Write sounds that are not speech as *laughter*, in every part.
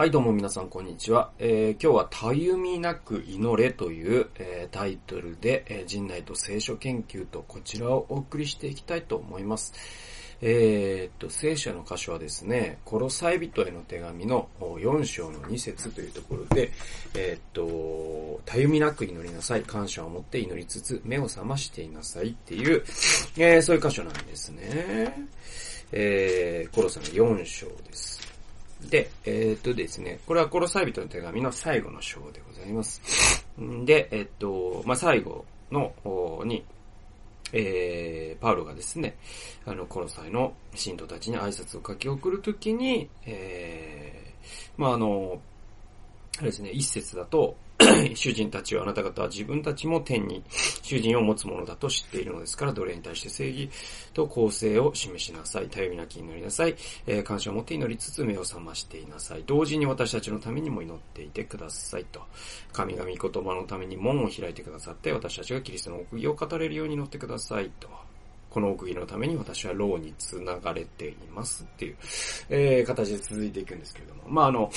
はい、どうも皆さん、こんにちは。えー今日は、たゆみなく祈れという、えータイトルで、えー人内と聖書研究とこちらをお送りしていきたいと思います。えーっと、聖書の箇所はですね、コロサイ人への手紙の4章の2節というところで、えーっと、たゆみなく祈りなさい、感謝を持って祈りつつ、目を覚ましていなさいっていう、えーそういう箇所なんですね。えーコロサの4章です。で、えーっとですね、これはコロサイ人の手紙の最後の章でございます。んで、えーっと、まあ、最後の方に、えー、パウロがですね、あの、コロサイの信徒たちに挨拶を書き送るときに、えー、まあ、あの、あれですね、一節だと、*clears throat* 主人たちはあなた方は自分たちも天に主人を持つものだと知っているのですから、奴隷に対して正義と公正を示しなさい。頼りなき祈りなさい。えー感謝を持って祈りつつ目を覚ましていなさい。同時に私たちのためにも祈っていてくださいと。神々言葉のために門を開いてくださって、私たちがキリストの奥義を語れるように祈ってくださいと。この奥義のために私は牢に繋がれていますっていう、えー形で続いていくんですけれども。まあ、あの、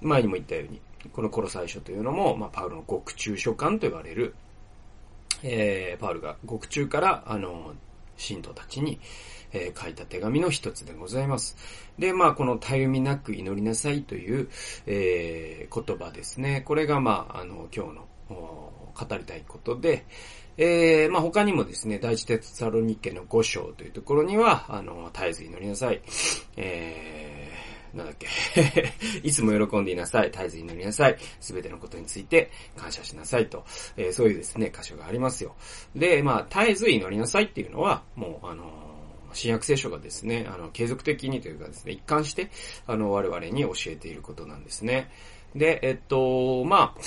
前にも言ったように、このコロサイ書というのも、まあ、パウロの獄中書簡と言われる、えー、パウルが獄中から、あの、信徒たちに、えー書いた手紙の一つでございます。で、まあ、このたゆみなく祈りなさいという、えー言葉ですね。これが、まあ、あの、今日の、語りたいことで、えー、まあ、他にもですね、第一テサロニケの5章というところには、あの、絶えず祈りなさい。えー、なんだっけ。*laughs* いつも喜んでいなさい。絶えず祈りなさい。すべてのことについて感謝しなさいと。えーそういうですね、箇所がありますよ。で、まあ、絶えず祈りなさいっていうのは、もう、あの新約聖書がですね、あの、継続的にというかですね、一貫して、あの、我々に教えていることなんですね。で、えっと、まあ、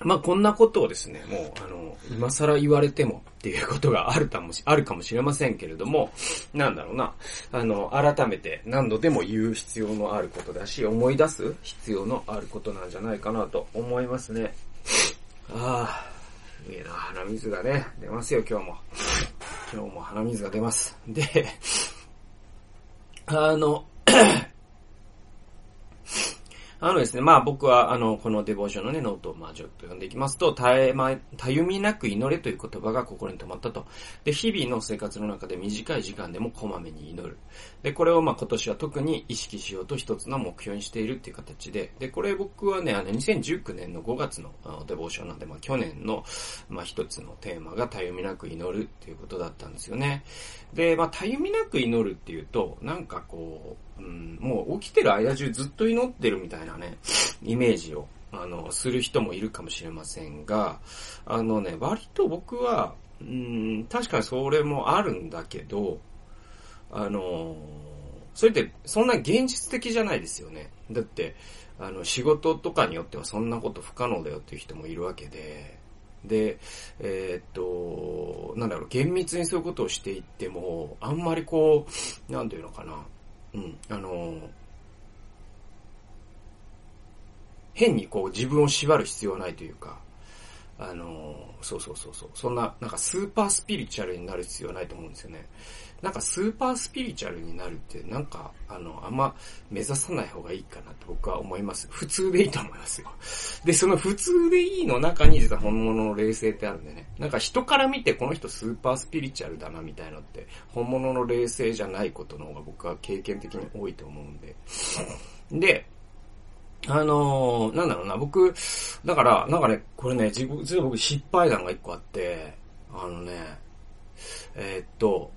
まあ、こんなことをですね、もう、あの、今更言われてもっていうことがあるかもし、あるかもしれませんけれども、なんだろうな、あの、改めて何度でも言う必要のあることだし、思い出す必要のあることなんじゃないかなと思いますね。ああ、いいな、鼻水がね、出ますよ、今日も。今日も鼻水が出ます。で、あの、あのですね、まあ僕は、あの、このデボーションのね、ノートをまあちょっと読んでいきますと、たえま、たゆみなく祈れという言葉が心に留まったと。で、日々の生活の中で短い時間でもこまめに祈る。で、これをまあ今年は特に意識しようと一つの目標にしているっていう形で、で、これ僕はね、あの、2019年の5月のデボーションなんで、まあ去年の、まあ一つのテーマがたゆみなく祈るっていうことだったんですよね。で、まあたゆみなく祈るっていうと、なんかこう、うん、もう起きてる間中ずっと祈ってるみたいななね、イメージを、あの、する人もいるかもしれませんが、あのね、割と僕は、うん、確かにそれもあるんだけど、あの、それってそんな現実的じゃないですよね。だって、あの、仕事とかによってはそんなこと不可能だよっていう人もいるわけで、で、えーっと、なんだろう、厳密にそういうことをしていっても、あんまりこう、なんていうのかな、うん、あの、変にこう自分を縛る必要はないというか、あの、そうそうそうそう、そんな、なんかスーパースピリチュアルになる必要はないと思うんですよね。なんかスーパースピリチュアルになるって、なんか、あの、あんま目指さない方がいいかなと僕は思います。普通でいいと思いますよ。で、その普通でいいの中に実は本物の冷静ってあるんでね。なんか人から見てこの人スーパースピリチュアルだなみたいのって、本物の冷静じゃないことの方が僕は経験的に多いと思うんで。で、あのー、なんだろうな、僕、だから、なんかね、これね、自分、実は僕失敗談が一個あって、あのね、えーっと、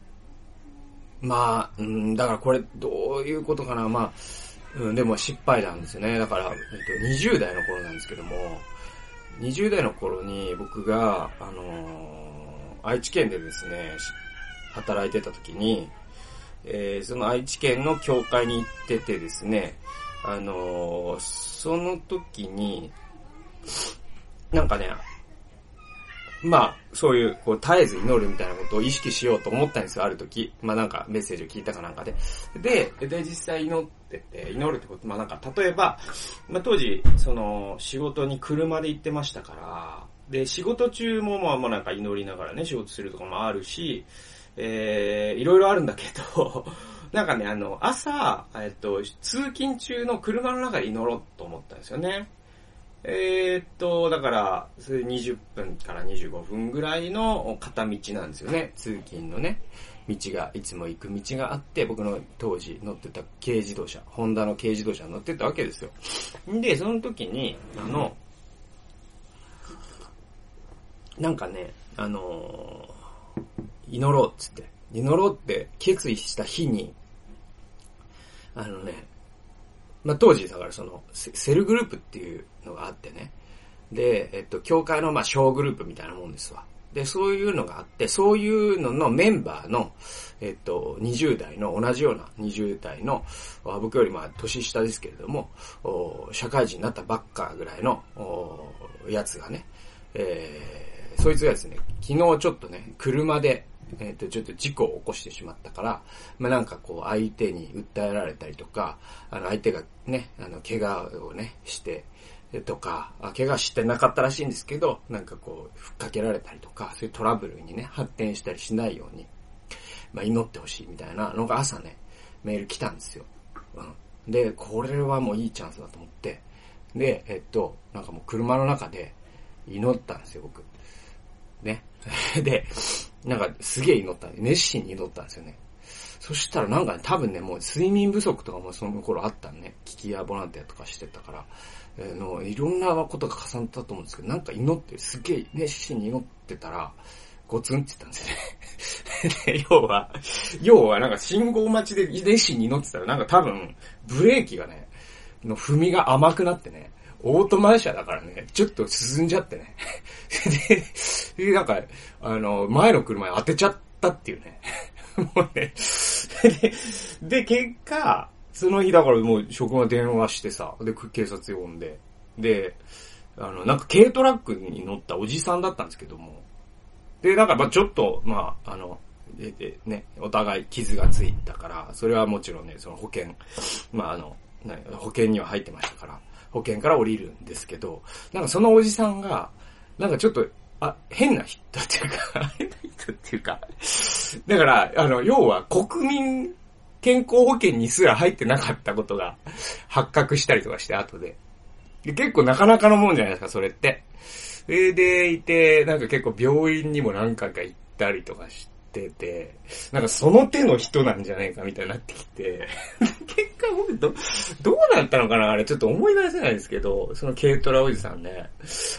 まあ、うん、だからこれ、どういうことかな、まあ、うん、でも失敗談ですよね。だから、えっと、20代の頃なんですけども、20代の頃に僕が、あのー愛知県でですね、働いてた時に、えーその愛知県の教会に行っててですね、あのーその時に、なんかね、まあ、そういう、こう、絶えず祈るみたいなことを意識しようと思ったんですよ、ある時。まあなんか、メッセージを聞いたかなんかで。で、で、実際祈ってて、祈るってこと、まあなんか、例えば、まあ当時、その、仕事に車で行ってましたから、で、仕事中もまあまあなんか祈りながらね、仕事するとかもあるし、えー、いろいろあるんだけど、なんかね、あの、朝、えっと、通勤中の車の中で祈ろうと思ったんですよね。えー、っと、だから、それ20分から25分ぐらいの片道なんですよね。通勤のね、道が、いつも行く道があって、僕の当時乗ってた軽自動車、ホンダの軽自動車乗ってたわけですよ。で、その時に、あの、なんかね、あのー、祈ろうっつって、祈ろうって決意した日に、あのね、まあ、当時だからその、セルグループっていうのがあってね。で、えっと、教会のまあ小グループみたいなもんですわ。で、そういうのがあって、そういうののメンバーの、えっと、20代の、同じような20代の、僕よりまあ年下ですけれども、社会人になったばっかぐらいの、やつがね、えー、そいつがですね、昨日ちょっとね、車で、えっ、ー、と、ちょっと事故を起こしてしまったから、まあ、なんかこう、相手に訴えられたりとか、あの、相手がね、あの、怪我をね、して、とか、怪我してなかったらしいんですけど、なんかこう、ふっかけられたりとか、そういうトラブルにね、発展したりしないように、まあ、祈ってほしいみたいなのが朝ね、メール来たんですよ。うん。で、これはもういいチャンスだと思って、で、えっと、なんかもう車の中で祈ったんですよ、僕。ね。*laughs* で、なんかすげえ祈った、熱心に祈ったんですよね。そしたらなんかね、多分ね、もう睡眠不足とかもその頃あったんね。聞き屋ボランティアとかしてたから、えー、の、いろんなことが重なったと思うんですけど、なんか祈って、すげえ熱心に祈ってたら、ゴツンって言ったんですよね *laughs* 要は、要はなんか信号待ちで熱心に祈ってたら、なんか多分、ブレーキがね、の踏みが甘くなってね、オートマ車だからね、ちょっと進んじゃってね。*laughs* で、なんか、あの、前の車に当てちゃったっていうね。*laughs* もうね。*laughs* で、結果、その日だからもう職場電話してさ、で、警察呼んで、で、あの、なんか軽トラックに乗ったおじさんだったんですけども、で、なんかまあちょっと、まあ、あの、で、で、ね、お互い傷がついたから、それはもちろんね、その保険、まああの、保険には入ってましたから、保険から降りるんですけど、なんかそのおじさんが、なんかちょっと、あ、変な人っていうか、変な人っていうか、だから、あの、要は国民健康保険にすら入ってなかったことが発覚したりとかして、後で。で結構なかなかのもんじゃないですか、それって。それでいて、なんか結構病院にも何回か行ったりとかして、ってて、なんかその手の人なんじゃないかみたいになってきて、*laughs* 結果僕ど、どうなったのかな？あれちょっと思い出せないですけど、その軽トラおじさんね、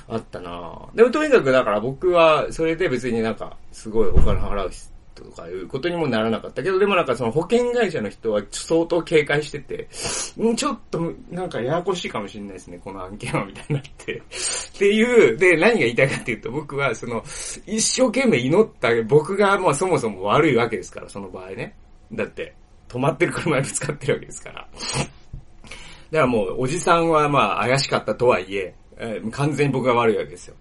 あったな。でもとにかくだから僕はそれで別になんかすごいお金払うとかいうことにもならなかったけど、でもなんかその保険会社の人は相当警戒してて、ちょっとなんかややこしいかもしれないですね、この案件はみたいになって。*laughs* っていう、で、何が言いたいかっていうと、僕はその、一生懸命祈った僕がもうそもそも悪いわけですから、その場合ね。だって、止まってる車にぶつかってるわけですから。だからもう、おじさんはまあ怪しかったとはいえ、完全に僕が悪いわけですよ。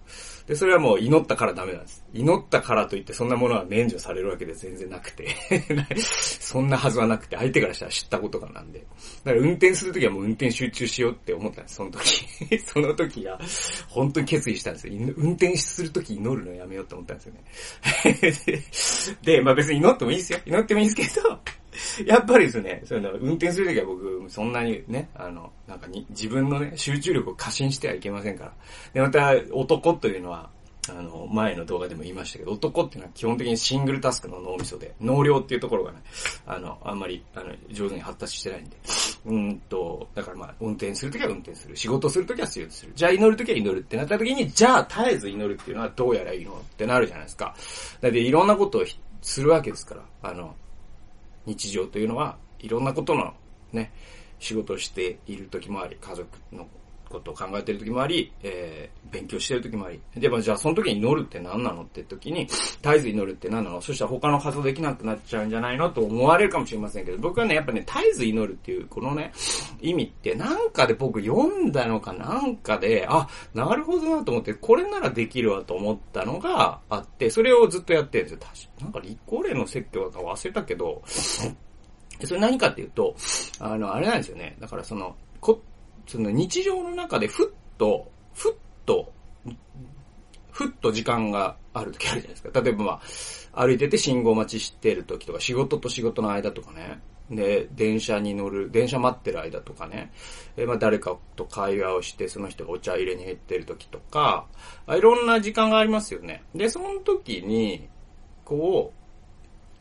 で、それはもう祈ったからダメなんです。祈ったからといってそんなものは免除されるわけで全然なくて *laughs* そんなはずはなくて、相手からしたら知ったことがなんで。だから運転するときはもう運転集中しようって思ったんです、その時 *laughs* その時が、本当に決意したんですよ。運転するとき祈るのやめようって思ったんですよね *laughs* で、まあ別に祈ってもいいですよ。祈ってもいいですけど、*laughs* やっぱりですね、その、運転するときは僕、そんなにね、あの、なんかに、自分のね、集中力を過信してはいけませんから。で、また、男というのは、あの、前の動画でも言いましたけど、男っていうのは基本的にシングルタスクの脳みそで、脳量っていうところがね、あの、あんまり、あの、上手に発達してないんで。うんと、だからまあ、運転するときは運転する。仕事するときは仕事する。じゃあ祈るときは祈るってなったときに、じゃあ絶えず祈るっていうのはどうやらいいのってなるじゃないですか。だっていろんなことをするわけですから、あの、日常というのはいろんなことのね、仕事をしている時もあり、家族のことを考えてる時もあり、えー、勉強してる時もあり。でもじゃあその時に祈るって何なのって時に、絶えず祈るって何なの？そしたら他の活動できなくなっちゃうんじゃないのと思われるかもしれませんけど、僕はね、やっぱね、絶えず祈るっていう、このね、意味ってなんかで僕読んだのかなんかで、あ、なるほどなと思って、これならできるわと思ったのがあって、それをずっとやってるんですよ。確かなんか立候例の説教だか忘れたけど、それ何かっていうと、あの、あれなんですよね。だからその、こ、その日常の中でふっと、ふっと、ふっと時間がある時あるじゃないですか。例えばまあ、歩いてて信号待ちしてる時とか、仕事と仕事の間とかね。で、電車に乗る、電車待ってる間とかね、えまあ誰かと会話をして、その人がお茶入れに減ってる時とか、いろんな時間がありますよね。で、その時に、こ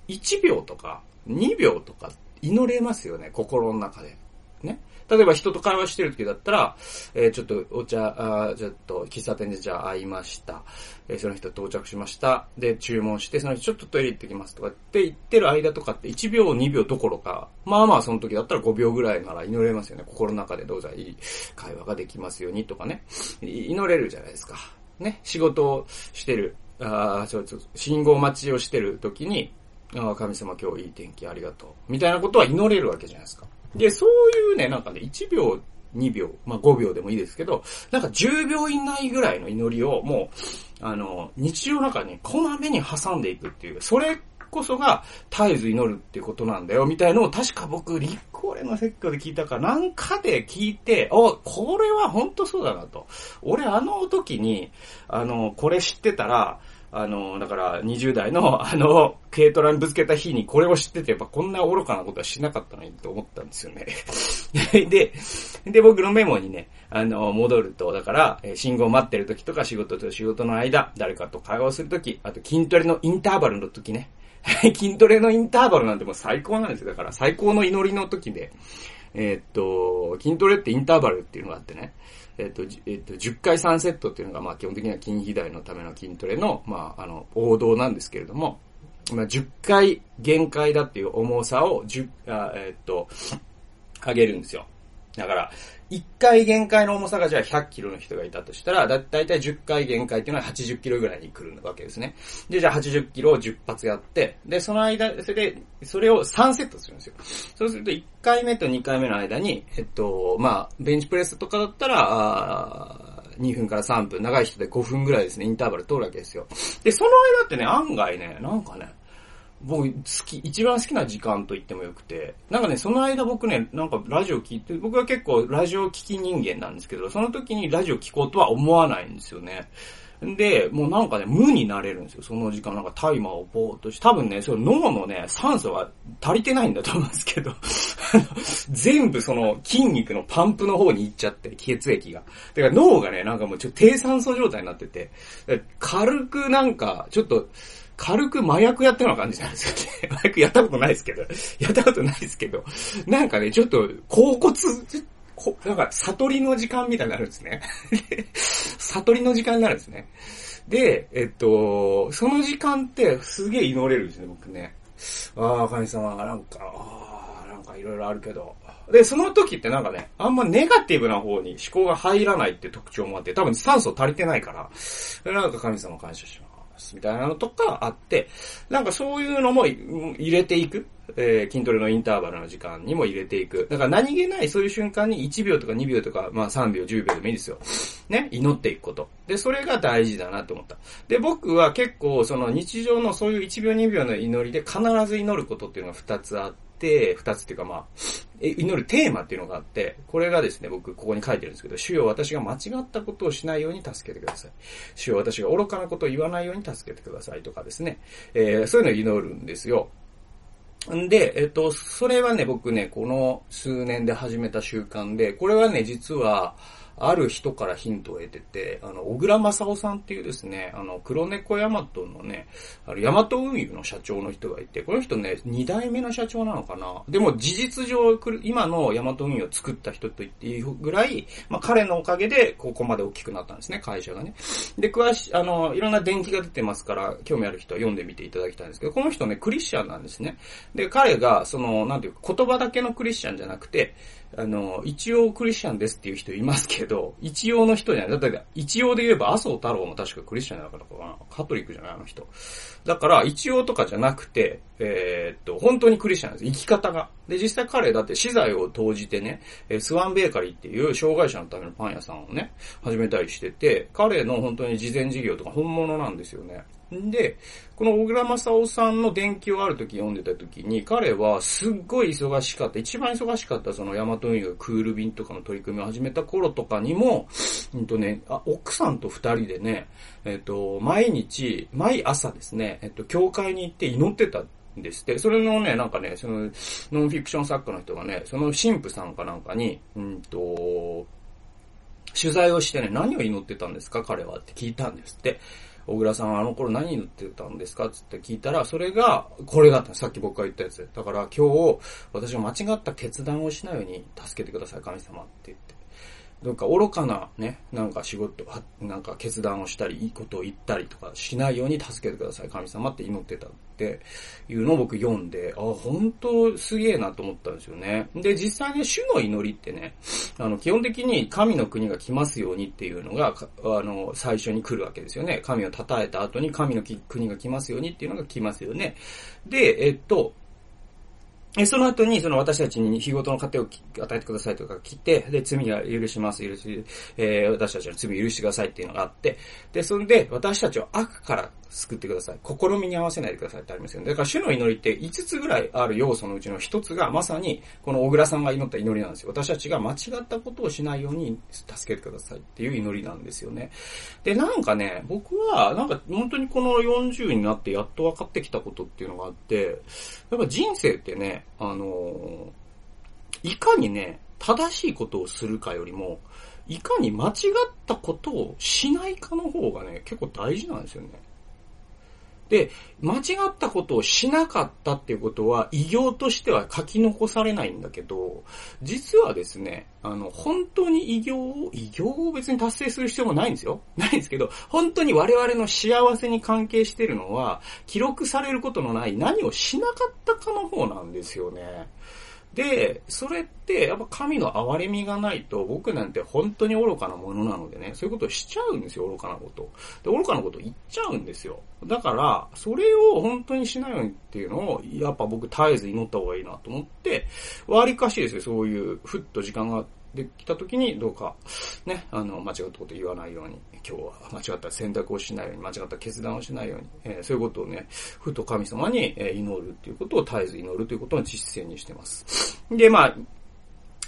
う、1秒とか、2秒とか祈れますよね、心の中で。ね。例えば人と会話してる時だったら、えー、ちょっとお茶、あちょっと喫茶店でじゃあ会いました。えー、その人到着しました。で、注文して、その人ちょっとトイレ行ってきますとかって言ってる間とかって1秒2秒どころか、まあまあその時だったら5秒ぐらいなら祈れますよね。心の中でどうぞいい会話ができますようにとかね。祈れるじゃないですか。ね。仕事をしてる。あちょっと、信号待ちをしてる時に、ああ、神様今日いい天気ありがとう。みたいなことは祈れるわけじゃないですか。で、そういうね、なんかね、1秒、2秒、まあ5秒でもいいですけど、なんか10秒以内ぐらいの祈りをもう、あの、日常の中にこまめに挟んでいくっていう、それこそが絶えず祈るっていうことなんだよ、みたいのを確か僕、立候連の説教で聞いたかなんかで聞いて、お、これは本当そうだなと。俺あの時に、あの、これ知ってたら、あの、だから20代の *laughs* あの、軽トラにぶつけた日にこれを知ってて、やっぱこんな愚かなことはしなかったのにと思ったんですよね。*laughs* で、で、僕のメモにね、あの、戻ると、だから、信号待ってる時とか仕事と仕事の間、誰かと会話をする時、あと筋トレのインターバルの時ね。*laughs* 筋トレのインターバルなんてもう最高なんですよ。だから最高の祈りの時で、えー、っと、筋トレってインターバルっていうのがあってね。えっ、と、えっ、と、10回3セットっていうのが、まあ、基本的には筋肥大のための筋トレの、まあ、あの、王道なんですけれども、まあ、10回限界だっていう重さを10、あえっ、と、上げるんですよ。だから、1回限界の重さがじゃあ100キロの人がいたとしたら、だ、だいたい10回限界っていうのは80キロぐらいに来るわけですね。で、じゃあ80キロを10発やって、で、その間、それで、それを3セットするんですよ。そうすると1回目と2回目の間に、えっと、まあ、ベンチプレスとかだったら、あ2分から3分、長い人で5分ぐらいですね、インターバル通るわけですよ。で、その間ってね、案外ね、なんかね、僕、好き、一番好きな時間と言ってもよくて、なんかね、その間僕ね、なんかラジオ聞いて、僕は結構ラジオ聞き人間なんですけど、その時にラジオ聞こうとは思わないんですよね。で、もうなんかね、無になれるんですよ。その時間、なんかタイマーをぼーっとして、多分ね、その脳のね、酸素が足りてないんだと思うんですけど、*laughs* 全部その筋肉のパンプの方に行っちゃって、血液が。だから脳がね、なんかもうちょっと低酸素状態になってて、軽くなんか、ちょっと、軽く麻薬やったような感じなんですよね。麻薬やったことないですけど、*laughs* やったことないですけど、なんかね、ちょっと、甲骨、こなんか、悟りの時間みたいになるんですね。*laughs* 悟りの時間になるんですね。で、えっと、その時間ってすげえ祈れるんですね、僕ね。ああ、神様、なんか、ああ、なんかいろいろあるけど。で、その時ってなんかね、あんまネガティブな方に思考が入らないって特徴もあって、多分酸素足りてないから、なんか神様感謝します。ますみたいなのとかあって、なんかそういうのも入れていく。えー、筋トレのインターバルの時間にも入れていく。だから何気ないそういう瞬間に1秒とか2秒とか、まあ3秒、10秒でもいいですよ。ね、祈っていくこと。で、それが大事だなと思った。で、僕は結構その日常のそういう1秒2秒の祈りで必ず祈ることっていうのが2つあって、て、二つっていうかまあ、祈るテーマっていうのがあって、これがですね、僕ここに書いてるんですけど、主よ私が間違ったことをしないように助けてください。主よ私が愚かなことを言わないように助けてくださいとかですね、えー、そういうのを祈るんですよ。んで、えっと、それはね、僕ね、この数年で始めた習慣で、これはね、実は、ある人からヒントを得てて、あの、小倉正夫さんっていうですね、あの、黒猫ヤマトのね、あの、ヤマト運輸の社長の人がいて、この人ね、二代目の社長なのかなでも事実上、今のヤマト運輸を作った人と言っていいぐらい、まあ、彼のおかげで、ここまで大きくなったんですね、会社がね。で、詳し、あの、いろんな電気が出てますから、興味ある人は読んでみていただきたいんですけど、この人ね、クリスチャンなんですね。で、彼が、その、なんていうか、言葉だけのクリスチャンじゃなくて、あの、一応クリスチャンですっていう人いますけど、一応の人じゃない。だって、一応で言えば麻生太郎も確かクリスチャンじゃなかったかな。カトリックじゃないあの人。だから、一応とかじゃなくて、えー、っと、本当にクリスチャンです。生き方が。で、実際彼だって資材を投じてね、スワンベーカリーっていう障害者のためのパン屋さんをね、始めたりしてて、彼の本当に事前事業とか本物なんですよね。んで、この小倉正夫さんの伝記をある時読んでた時に、彼はすっごい忙しかった、一番忙しかったそのヤマト運輸がクール便とかの取り組みを始めた頃とかにも、うんとね、あ奥さんと二人でね、えっ、と、毎日、毎朝ですね、えっ、と、教会に行って祈ってたっですって。それのね、なんかね、その、ノンフィクション作家の人がね、その神父さんかなんかに、うんと、取材をしてね、何を祈ってたんですか彼はって聞いたんですって。小倉さんはあの頃何言ってたんですか？つって聞いたら、それが、これだった。さっき僕が言ったやつ。だから今日、私は間違った決断をしないように助けてください、神様って言って。どっか愚かなね、なんか仕事、なんか決断をしたり、いいことを言ったりとかしないように助けてください、神様って祈ってたっていうのを僕読んで、あ、本当すげえなと思ったんですよね。で、実際ね、主の祈りってね、あの、基本的に神の国が来ますようにっていうのが、あの、最初に来るわけですよね。神を称えた後に神の国が来ますようにっていうのが来ますよね。で、えっと、え、その後に、その私たちに日ごとの糧を与えてくださいとか来て、で、罪が許します、許し、えー、私たちの罪を許してくださいっていうのがあって、で、それで、私たちを悪から救ってください。試みに合わせないでくださいってありますよね。だから主の祈りって5つぐらいある要素のうちの1つがまさにこの小倉さんが祈った祈りなんですよ。私たちが間違ったことをしないように助けてくださいっていう祈りなんですよね。で、なんかね、僕はなんか本当にこの40になってやっと分かってきたことっていうのがあって、やっぱ人生ってね、あのいかにね、正しいことをするかよりも、いかに間違ったことをしないかの方がね、結構大事なんですよね。で、間違ったことをしなかったっていうことは、異業としては書き残されないんだけど、実はですね、あの、本当に異業を、異業を別に達成する必要もないんですよ。ないんですけど、本当に我々の幸せに関係してるのは、記録されることのない何をしなかったかの方なんですよね。で、それって、やっぱ神の憐れみがないと、僕なんて本当に愚かなものなのでね、そういうことをしちゃうんですよ、愚かなこと。で、愚かなこと言っちゃうんですよ。だから、それを本当にしないようにっていうのを、やっぱ僕絶えず祈った方がいいなと思って、割かしですよ、そういう、ふっと時間があってできた時にどうか、ね、あの、間違ったこと言わないように、今日は間違った選択をしないように、間違った決断をしないように、えー、そういうことをね、ふと神様に祈るっていうことを絶えず祈るということを実践にしてます。で、まあ、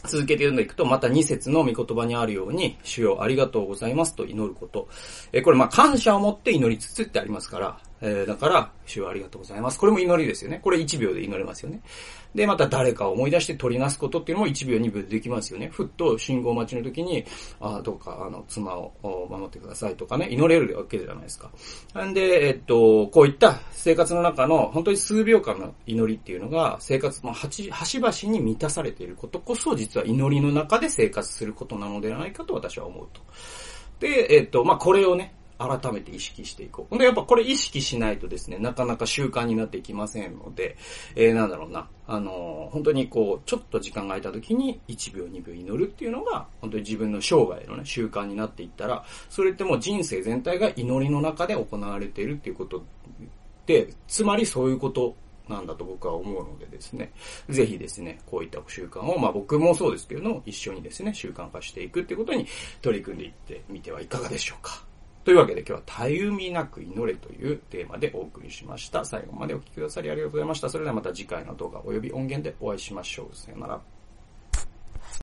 続けて読んでいくと、また2節の御言葉にあるように、主よありがとうございますと祈ること。えこれまあ感謝を持って祈りつつってありますから、えー、だから、主よありがとうございます。これも祈りですよね。これ1秒で祈れますよね。で、また誰かを思い出して取りなすことっていうのも1秒2秒でできますよね。ふっと信号待ちの時に、あどうか、あの、妻を守ってくださいとかね、祈れるわけじゃないですか。なんで、えっと、こういった生活の中の本当に数秒間の祈りっていうのが、生活の端々に満たされていることこそ、実は祈りの中で生活することなのではないかと私は思うと。で、えっと、まあ、これをね、改めて意識していこう。ほんで、やっぱこれ意識しないとですね、なかなか習慣になっていきませんので、えー、なんだろうな。あのー、本当にこう、ちょっと時間が空いた時に1秒2秒祈るっていうのが、本当に自分の生涯のね、習慣になっていったら、それってもう人生全体が祈りの中で行われているっていうことで、つまりそういうことなんだと僕は思うのでですね、ぜひですね、こういった習慣を、まあ僕もそうですけれども、一緒にですね、習慣化していくってことに取り組んでいってみてはいかがでしょうか。というわけで今日はたゆみなく祈れというテーマでお送りしました。最後までお聴きくださりありがとうございました。それではまた次回の動画及び音源でお会いしましょう。さよなら。